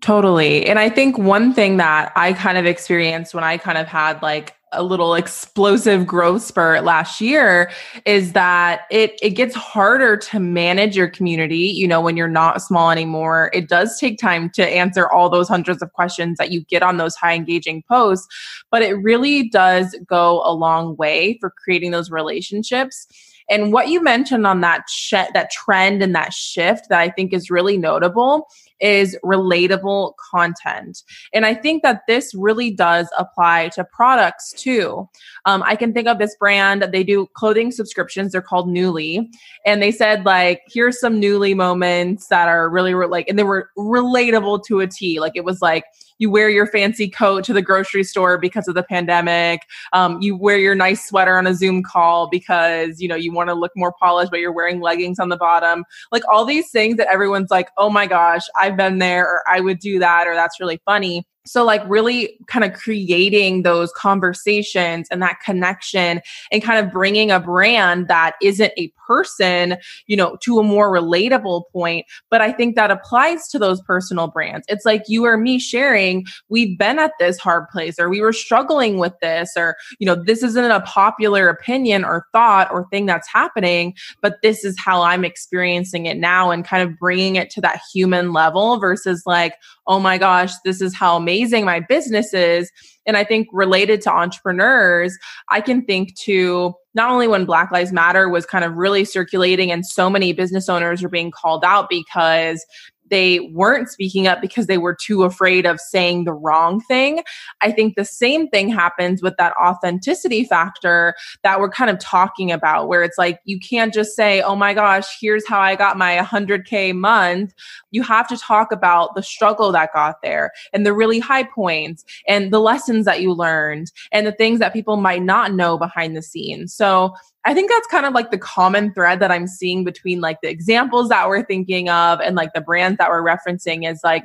Totally. And I think one thing that I kind of experienced when I kind of had like a little explosive growth spurt last year is that it it gets harder to manage your community you know when you're not small anymore. It does take time to answer all those hundreds of questions that you get on those high engaging posts but it really does go a long way for creating those relationships. And what you mentioned on that sh- that trend and that shift that I think is really notable is relatable content. And I think that this really does apply to products too. Um, I can think of this brand, they do clothing subscriptions. They're called Nuuly. And they said, like, here's some Nuuly moments that are really re- like, and they were relatable to a T. Like, it was like, you wear your fancy coat to the grocery store because of the pandemic. Um, you wear your nice sweater on a Zoom call because you know you want to look more polished, but you're wearing leggings on the bottom. Like all these things that everyone's like, oh my gosh, I've been there, or I would do that, or that's really funny. So, like, really kind of creating those conversations and that connection and kind of bringing a brand that isn't a person, you know, to a more relatable point. But I think that applies to those personal brands. It's like you or me sharing, we've been at this hard place or we were struggling with this, or, you know, this isn't a popular opinion or thought or thing that's happening, but this is how I'm experiencing it now and kind of bringing it to that human level versus like, oh my gosh, this is how amazing my business is. And I think related to entrepreneurs, I can think to not only when Black Lives Matter was kind of really circulating and so many business owners are being called out because they weren't speaking up because they were too afraid of saying the wrong thing. I think the same thing happens with that authenticity factor that we're kind of talking about, where it's like you can't just say, oh my gosh, here's how I got my 100K month. You have to talk about the struggle that got there and the really high points and the lessons that you learned and the things that people might not know behind the scenes. So I think that's kind of like the common thread that I'm seeing between like the examples that we're thinking of and like the brands that we're referencing is like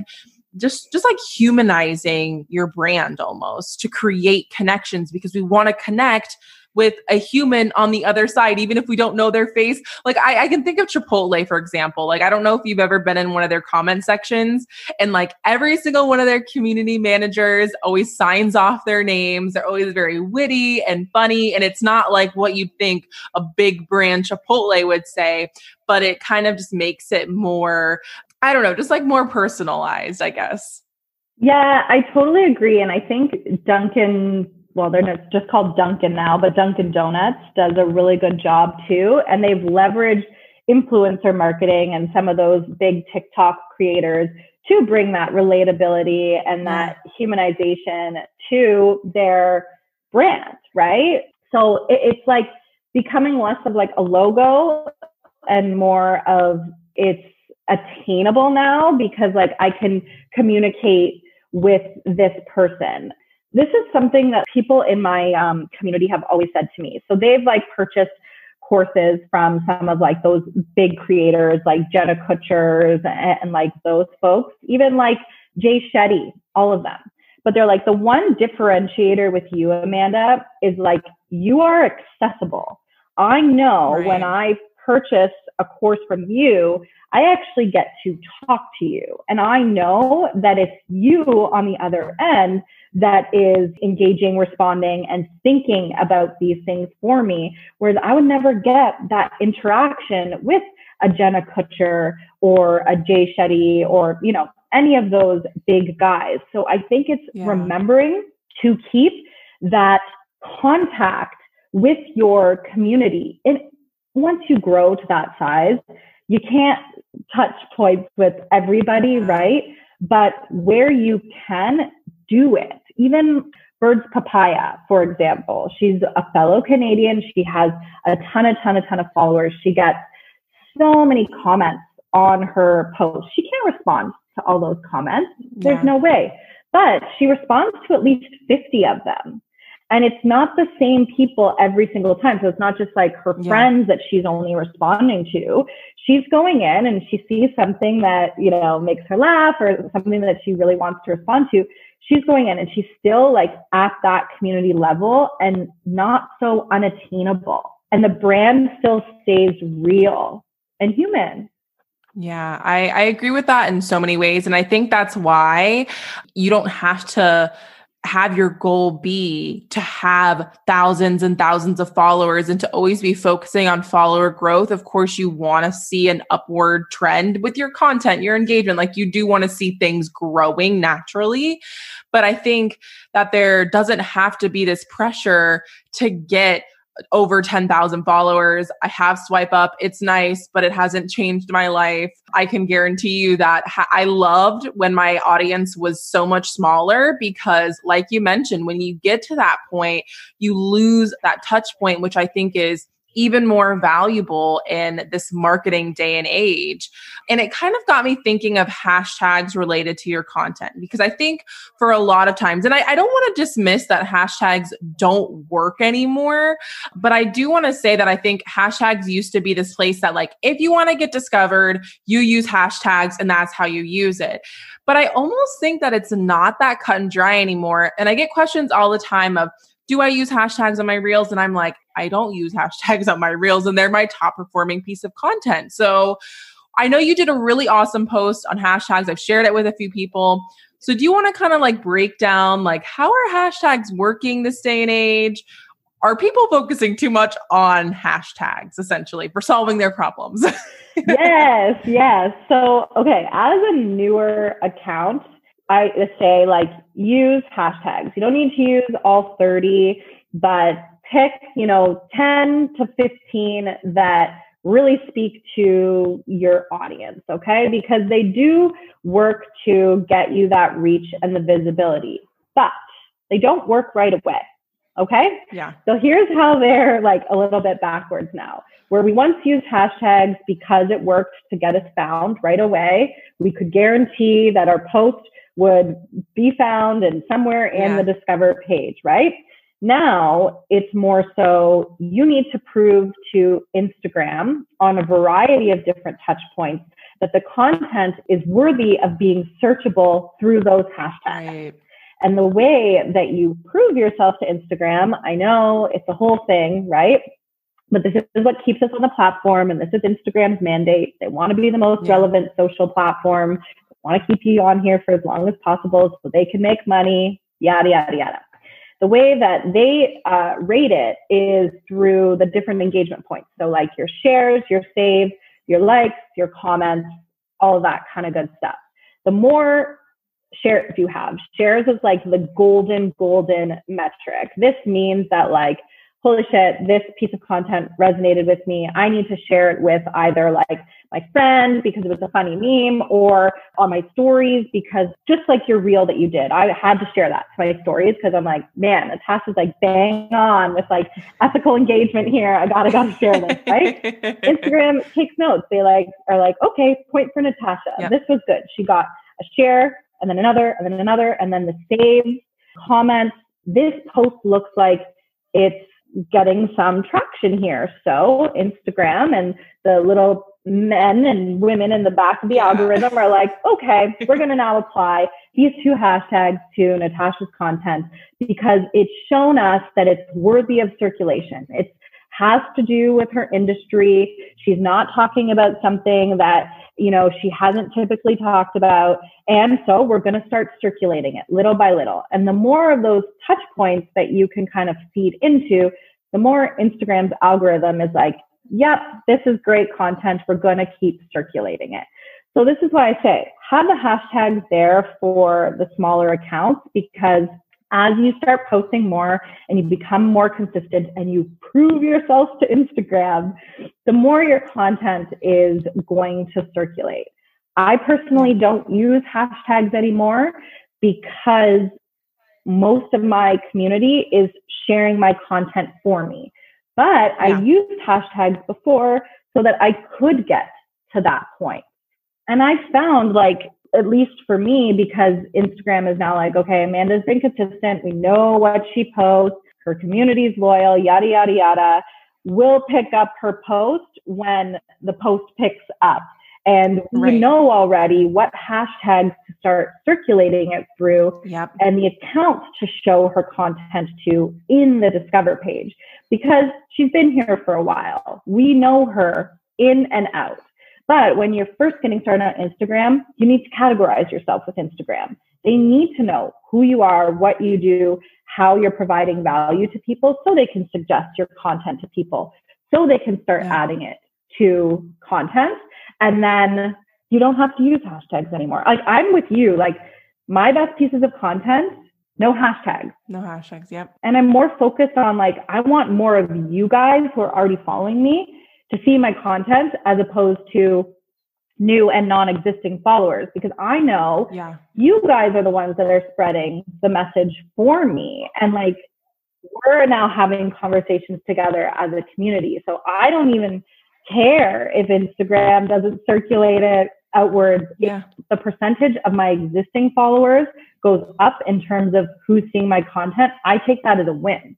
just just like humanizing your brand almost to create connections because we want to connect with a human on the other side, even if we don't know their face. Like I, I, can think of Chipotle, for example. Like I don't know if you've ever been in one of their comment sections and like every single one of their community managers always signs off their names. They're always very witty and funny. And it's not like what you'd think a big brand Chipotle would say, but it kind of just makes it more, I don't know, just like more personalized, I guess. Yeah, I totally agree. And I think Dunkin' well, they're just called Dunkin' now, but Dunkin' Donuts does a really good job too. And they've leveraged influencer marketing and some of those big TikTok creators to bring that relatability and that humanization to their brand, right? So it's like becoming less of like a logo and more of it's attainable now because like I can communicate with this person this is something that people in my um, community have always said to me. So they've like purchased courses from some of like those big creators like Jenna Kutcher's and, and like those folks, even like Jay Shetty, all of them. But they're like the one differentiator with you, Amanda, is like you are accessible. I know right. when I purchase a course from you, I actually get to talk to you. And I know that it's you on the other end that is engaging, responding, and thinking about these things for me, whereas I would never get that interaction with a Jenna Kutcher or a Jay Shetty or, you know, any of those big guys. So I think it's yeah. remembering to keep that contact with your community. And once you grow to that size, you can't touch points with everybody, right? But where you can do it, even Birds Papaya, for example, she's a fellow Canadian. She has a ton, a ton, a ton of followers. She gets so many comments on her posts. She can't respond to all those comments. There's yeah. no way. But she responds to at least 50 of them. And it's not the same people every single time. So it's not just like her yeah. friends that she's only responding to. She's going in and she sees something that, you know, makes her laugh or something that she really wants to respond to. She's going in and she's still like at that community level and not so unattainable. And the brand still stays real and human. Yeah, I, I agree with that in so many ways. And I think that's why you don't have to have your goal be to have thousands and thousands of followers and to always be focusing on follower growth. Of course, you want to see an upward trend with your content, your engagement. Like you do want to see things growing naturally. But I think that there doesn't have to be this pressure to get over 10,000 followers. I have swipe up. It's nice, but it hasn't changed my life. I can guarantee you that ha- I loved when my audience was so much smaller because, like you mentioned, when you get to that point, you lose that touch point, which I think is even more valuable in this marketing day and age. And it kind of got me thinking of hashtags related to your content because I think for a lot of times, and I, I don't want to dismiss that hashtags don't work anymore, but I do want to say that I think hashtags used to be this place that, like, if you want to get discovered, you use hashtags and that's how you use it. But I almost think that it's not that cut and dry anymore. And I get questions all the time of, do I use hashtags on my reels? And I'm like, I don't use hashtags on my reels, and they're my top performing piece of content. So I know you did a really awesome post on hashtags. I've shared it with a few people. So do you want to kind of like break down like how are hashtags working this day and age? Are people focusing too much on hashtags essentially for solving their problems? yes, yes. So, okay, as a newer account, I say like use hashtags. You don't need to use all 30, but pick, you know, 10 to 15 that really speak to your audience, okay? Because they do work to get you that reach and the visibility, but they don't work right away. Okay. Yeah. So here's how they're like a little bit backwards now. Where we once used hashtags because it worked to get us found right away, we could guarantee that our post would be found and somewhere in yeah. the discover page, right? Now it's more so you need to prove to Instagram on a variety of different touch points that the content is worthy of being searchable through those hashtags. Right. And the way that you prove yourself to Instagram, I know it's a whole thing, right? But this is what keeps us on the platform, and this is Instagram's mandate. They want to be the most yeah. relevant social platform want to keep you on here for as long as possible so they can make money, yada, yada, yada. The way that they uh, rate it is through the different engagement points. So, like your shares, your saves, your likes, your comments, all of that kind of good stuff. The more shares you have, shares is like the golden, golden metric. This means that, like, holy shit, this piece of content resonated with me. I need to share it with either like my friend because it was a funny meme or on my stories because just like your reel that you did, I had to share that to my stories because I'm like, man, Natasha's like bang on with like ethical engagement here. I gotta gotta share this, right? Instagram takes notes. They like are like, okay, point for Natasha. Yep. This was good. She got a share and then another and then another and then the same comments. This post looks like it's getting some traction here. So Instagram and the little men and women in the back of the algorithm are like, okay, we're going to now apply these two hashtags to Natasha's content because it's shown us that it's worthy of circulation. It has to do with her industry. She's not talking about something that, you know, she hasn't typically talked about. And so we're going to start circulating it little by little. And the more of those touch points that you can kind of feed into, the more Instagram's algorithm is like, yep, this is great content. We're going to keep circulating it. So this is why I say have the hashtags there for the smaller accounts because as you start posting more and you become more consistent and you prove yourself to Instagram, the more your content is going to circulate. I personally don't use hashtags anymore because most of my community is sharing my content for me. But yeah. I used hashtags before so that I could get to that point. And I found like, at least for me, because Instagram is now like, okay, Amanda's been consistent. We know what she posts. Her community's loyal, yada, yada, yada. We'll pick up her post when the post picks up. And right. we know already what hashtags to start circulating it through yep. and the accounts to show her content to in the Discover page because she's been here for a while. We know her in and out. But when you're first getting started on Instagram, you need to categorize yourself with Instagram. They need to know who you are, what you do, how you're providing value to people so they can suggest your content to people, so they can start yeah. adding it to content. And then you don't have to use hashtags anymore. Like I'm with you. Like my best pieces of content, no hashtags. No hashtags. Yep. And I'm more focused on like, I want more of you guys who are already following me to see my content as opposed to new and non-existing followers because I know yeah. you guys are the ones that are spreading the message for me. And like we're now having conversations together as a community. So I don't even care if Instagram doesn't circulate it outwards. Yeah. the percentage of my existing followers goes up in terms of who's seeing my content, I take that as a win.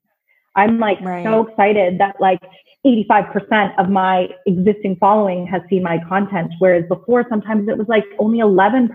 I'm like right. so excited that like 85% of my existing following has seen my content, whereas before sometimes it was like only 11%.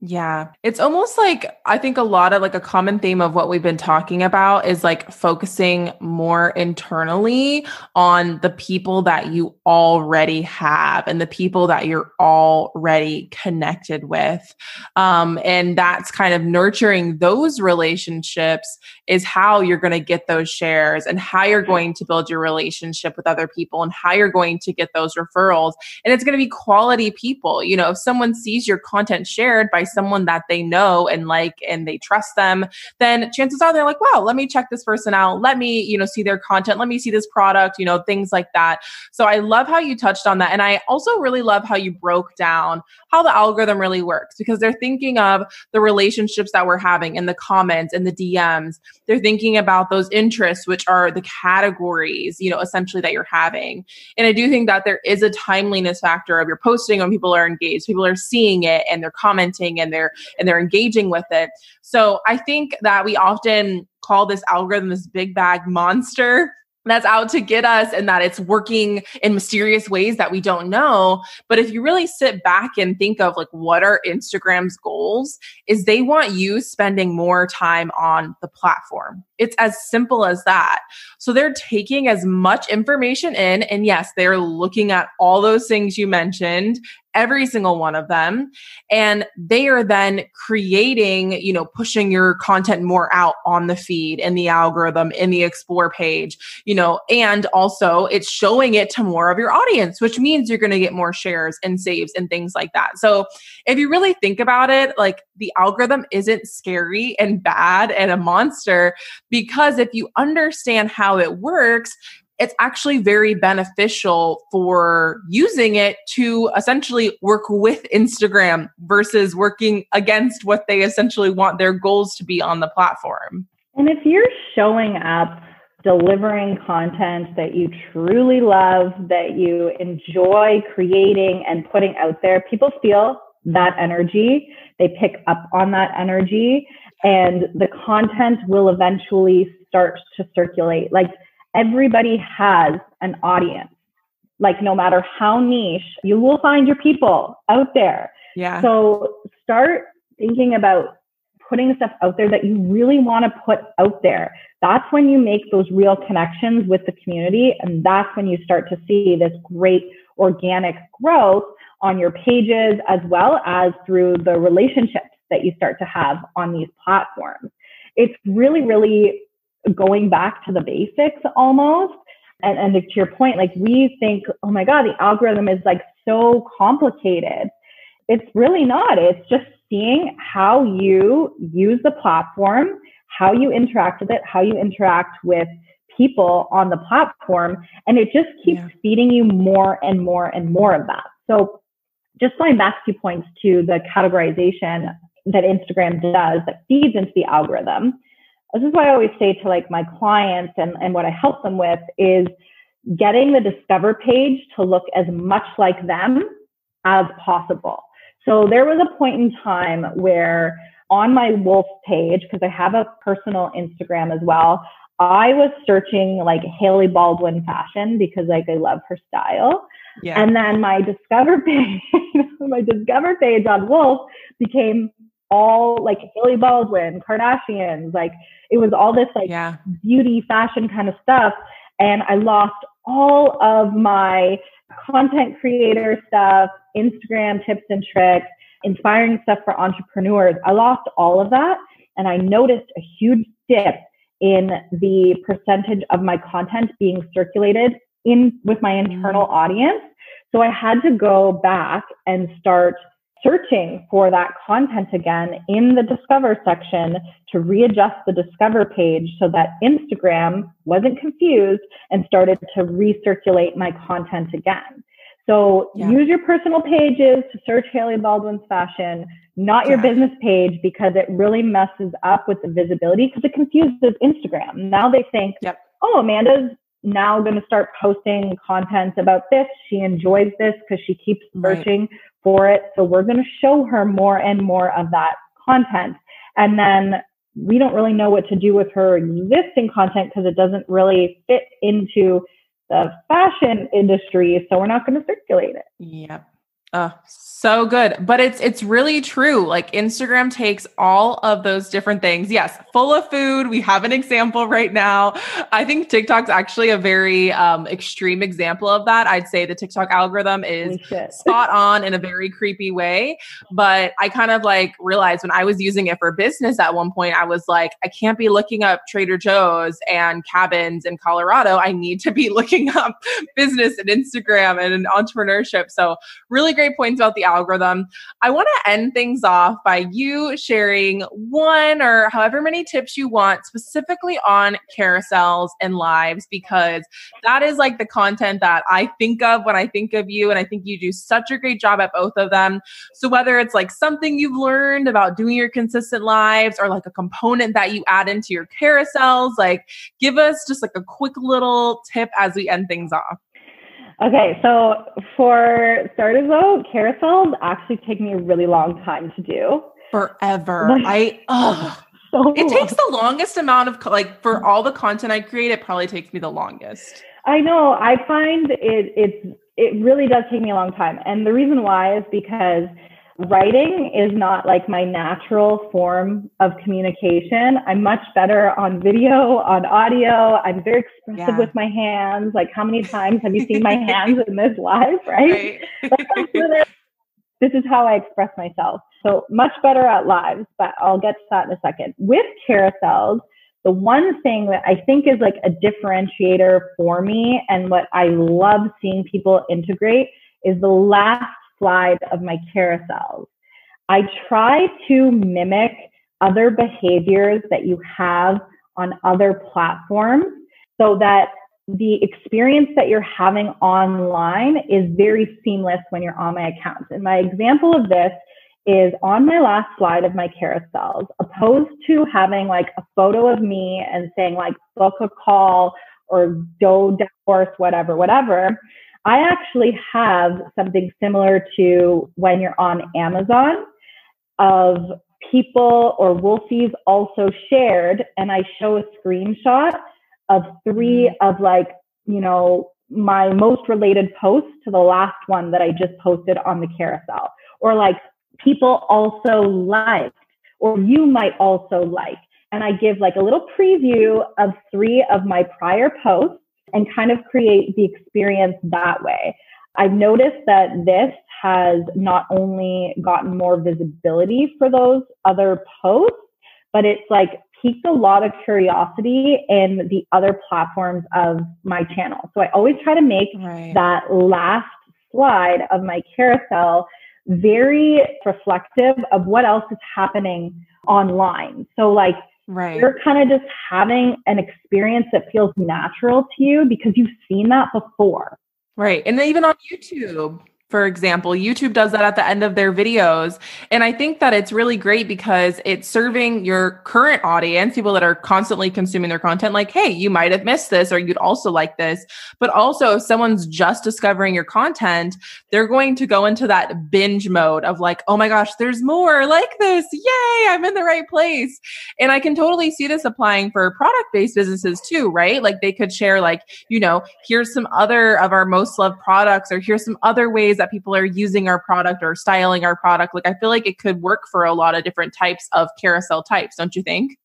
Yeah. It's almost like I think a lot of like a common theme of what we've been talking about is like focusing more internally on the people that you already have and the people that you're already connected with. Um, and that's kind of nurturing those relationships is how you're going to get those shares and how you're going to build your relationship with other people and how you're going to get those referrals. And it's going to be quality people. You know, if someone sees your content shared by someone that they know and like and they trust them, then chances are they're like, wow, let me check this person out. Let me, you know, see their content. Let me see this product, you know, things like that. So I love how you touched on that. And I also really love how you broke down how the algorithm really works because they're thinking of the relationships that we're having in the comments and the DMs. They're thinking about those interests, which are the categories, you know, essentially that you're having. And I do think that there is a timeliness factor of your posting when people are engaged, people are seeing it and they're commenting and they're and they're engaging with it. So I think that we often call this algorithm this big bag monster that's out to get us and that it's working in mysterious ways that we don't know. But if you really sit back and think of like what are instagram's goals is they want you spending more time on the platform. It's as simple as that. So they're taking as much information in and yes they're looking at all those things you mentioned every single one of them. And they are then creating you know pushing your content more out on the feed in the algorithm in the explore page you know and also it's showing it to more of your audience which means you're going to get more shares and saves and things like that. So if you really think about it like the algorithm isn't scary and bad and a monster because if you understand how it works it's actually very beneficial for using it to essentially work with Instagram versus working against what they essentially want their goals to be on the platform. And if you're showing up delivering content that you truly love, that you enjoy creating and putting out there, people feel that energy. They pick up on that energy and the content will eventually start to circulate. Like everybody has an audience. Like no matter how niche, you will find your people out there. Yeah. So start thinking about putting stuff out there that you really want to put out there. That's when you make those real connections with the community. And that's when you start to see this great organic growth on your pages as well as through the relationships that you start to have on these platforms. It's really, really going back to the basics almost. And, and to your point, like we think, oh my God, the algorithm is like so complicated. It's really not. It's just seeing how you use the platform, how you interact with it, how you interact with people on the platform. And it just keeps yeah. feeding you more and more and more of that. So just going back a few points to the categorization that Instagram does that feeds into the algorithm this is why I always say to like my clients and, and what I help them with is getting the discover page to look as much like them as possible. So there was a point in time where on my Wolfe page, because I have a personal Instagram as well, I was searching like Hailey Baldwin fashion because like I love her style. Yeah. And then my discover page, my discover page on Wolfe became all like Hailey Baldwin, Kardashians, like it was all this like yeah. beauty fashion kind of stuff. And I lost all of my content creator stuff, Instagram tips and tricks, inspiring stuff for entrepreneurs. I lost all of that. And I noticed a huge dip in the percentage of my content being circulated in with my internal mm. audience. So I had to go back and start searching for that content again in the discover section to readjust the discover page so that Instagram wasn't confused and started to recirculate my content again. So yeah. use your personal pages to search Hailey Baldwin's fashion, not your yeah. business page because it really messes up with the visibility because it confuses Instagram. Now they think, yep. oh, Amanda's now going to start posting content about this. She enjoys this because she keeps searching right. for it. So we're going to show her more and more of that content. And then we don't really know what to do with her existing content because it doesn't really fit into the fashion industry. So we're not going to circulate it. Yep. Uh, so good. But it's it's really true. Like Instagram takes all of those different things. Yes, full of food. We have an example right now. I think TikTok's actually a very um, extreme example of that. I'd say the TikTok algorithm is spot on in a very creepy way. But I kind of like realized when I was using it for business at one point, I was like, I can't be looking up Trader Joe's and cabins in Colorado. I need to be looking up business and Instagram and entrepreneurship. So really great great points about the algorithm. I want to end things off by you sharing one or however many tips you want specifically on carousels and lives, because that is like the content that I think of when I think of you. And I think you do such a great job at both of them. So whether it's like something you've learned about doing your consistent lives or like a component that you add into your carousels, like give us just like a quick little tip as we end things off. Okay, so for starters though, carousels actually take me a really long time to do. Forever. Like, I ugh. So it takes the longest amount of like for all the content I create, it probably takes me the longest. I know. I find it it's it really does take me a long time. And the reason why is because writing is not like my natural form of communication. I'm much better on video, on audio. I'm very expressive yeah. with my hands. Like, how many times have you seen my hands in this live, right? right. this is how I express myself. So, much better at lives, but I'll get to that in a second. With carousels, the one thing that I think is like a differentiator for me and what I love seeing people integrate is the last slide of my carousels. I try to mimic other behaviors that you have on other platforms so that the experience that you're having online is very seamless when you're on my account. And my example of this is on my last slide of my carousels, opposed to having like a photo of me and saying like book a call or go divorce, whatever, whatever. I actually have something similar to when you're on Amazon of people or Wolfies also shared, and I show a screenshot of three mm. of like, you know, my most related posts to the last one that I just posted on the carousel. Or like people also liked, or you might also like. And I give like a little preview of three of my prior posts and kind of create the experience that way. I've noticed that this has not only gotten more visibility for those other posts, but it's like piqued a lot of curiosity in the other platforms of my channel. So I always try to make right. that last slide of my carousel very reflective of what else is happening online. So like Right. You're kind of just having an experience that feels natural to you because you've seen that before. Right. And then even on YouTube, for example. YouTube does that at the end of their videos. And I think that it's really great because it's serving your current audience, people that are constantly consuming their content, like, hey, you might have missed this or you'd also like this. But also, if someone's just discovering your content, they're going to go into that binge mode of like, oh my gosh, there's more like this. Yay, I'm in the right place. And I can totally see this applying for product based businesses too, right? Like they could share, like, you know, here's some other of our most loved products or here's some other ways ways that people are using our product or styling our product. Like I feel like it could work for a lot of different types of carousel types, don't you think?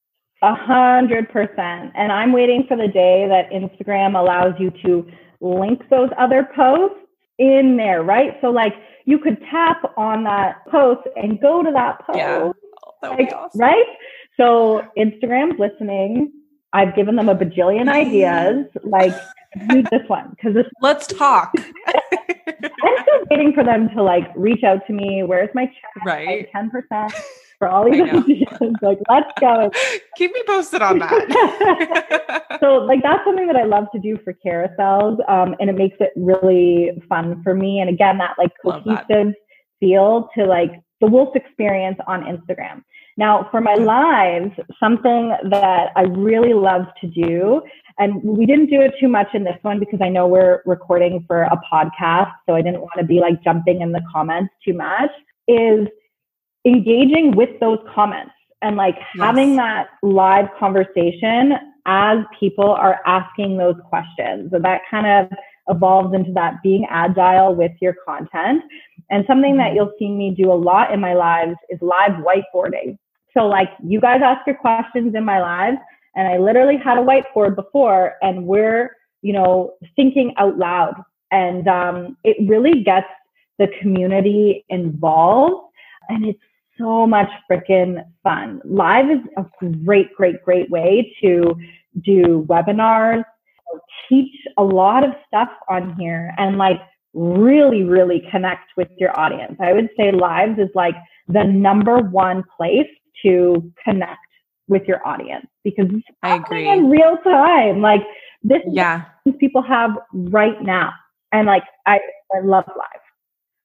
A hundred percent. And I'm waiting for the day that Instagram allows you to link those other posts in there, right? So like you could tap on that post and go to that post. Yeah. That like, awesome. Right? So Instagram's listening. I've given them a bajillion ideas. Like do this one because this. Let's talk. I'm still waiting for them to like reach out to me. Where's my check? Right. Ten percent. for all these like, let's go. Keep me posted on that. so, like, that's something that I love to do for carousels, um, and it makes it really fun for me. And again, that like cohesive feel to like the Wolfe experience on Instagram. Now, for my lives, something that I really love to do, and we didn't do it too much in this one because I know we're recording for a podcast, so I didn't want to be like jumping in the comments too much, is engaging with those comments and like yes. having that live conversation as people are asking those questions. So that kind of evolves into that being agile with your content. And something that mm-hmm. you'll see me do a lot in my lives is live whiteboarding. So like you guys ask your questions in my lives and I literally had a whiteboard before and we're, you know, thinking out loud. And um, it really gets the community involved and it's so much freaking fun. Live is a great, great, great way to do webinars, teach a lot of stuff on here and like really, really connect with your audience. I would say lives is like the number one place to connect with your audience because I agree in real time. Like this yeah people have right now. And like I, I love live.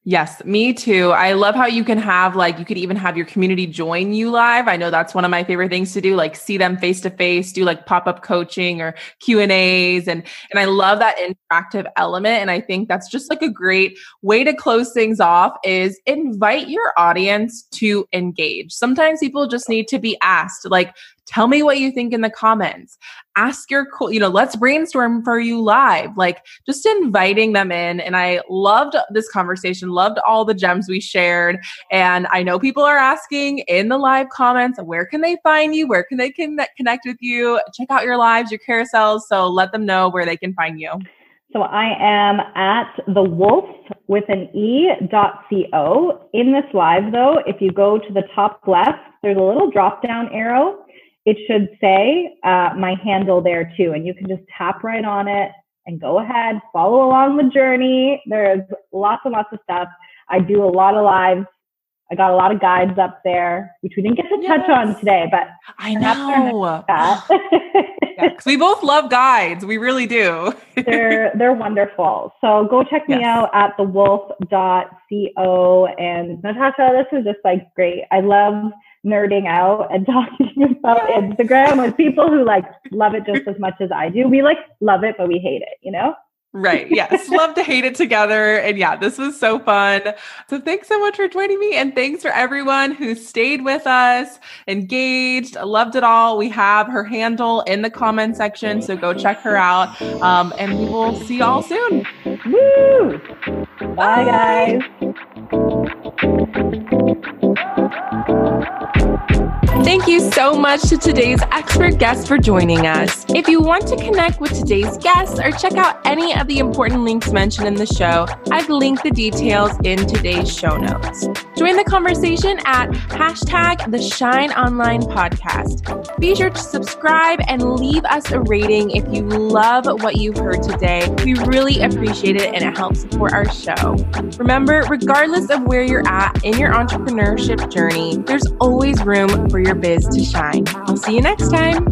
Yes, me too. I love how you can have like you could even have your community join you live. I know that's one of my favorite things to do, like see them face to face, do like pop-up coaching or Q&As and and I love that interactive element and I think that's just like a great way to close things off is invite your audience to engage. Sometimes people just need to be asked like Tell me what you think in the comments. Ask your cool, you know, let's brainstorm for you live. Like just inviting them in. And I loved this conversation, loved all the gems we shared. And I know people are asking in the live comments, where can they find you? Where can they connect with you? Check out your lives, your carousels. So let them know where they can find you. So I am at the wolf with an e dot co. In this live though, if you go to the top left, there's a little drop down arrow it should say uh, my handle there too. And you can just tap right on it and go ahead, follow along the journey. There's lots and lots of stuff. I do a lot of lives. I got a lot of guides up there, which we didn't get to yes. touch on today, but I know. yeah, we both love guides. We really do. they're they're wonderful. So go check yes. me out at thewolfe.co. And Natasha, this is just like great. I love nerding out and talking about Instagram with people who like love it just as much as I do. We like love it, but we hate it, you know? Right. Yes. love to hate it together. And yeah, this was so fun. So thanks so much for joining me. And thanks for everyone who stayed with us, engaged, loved it all. We have her handle in the comment section. So go check her out. Um, and we will see y'all soon. Woo! Bye, Bye. guys. Thank you so much to today's expert guest for joining us. If you want to connect with today's guest or check out any the important links mentioned in the show, I've linked the details in today's show notes. Join the conversation at hashtag the Shine Online Podcast. Be sure to subscribe and leave us a rating if you love what you've heard today. We really appreciate it and it helps support our show. Remember, regardless of where you're at in your entrepreneurship journey, there's always room for your biz to shine. I'll see you next time.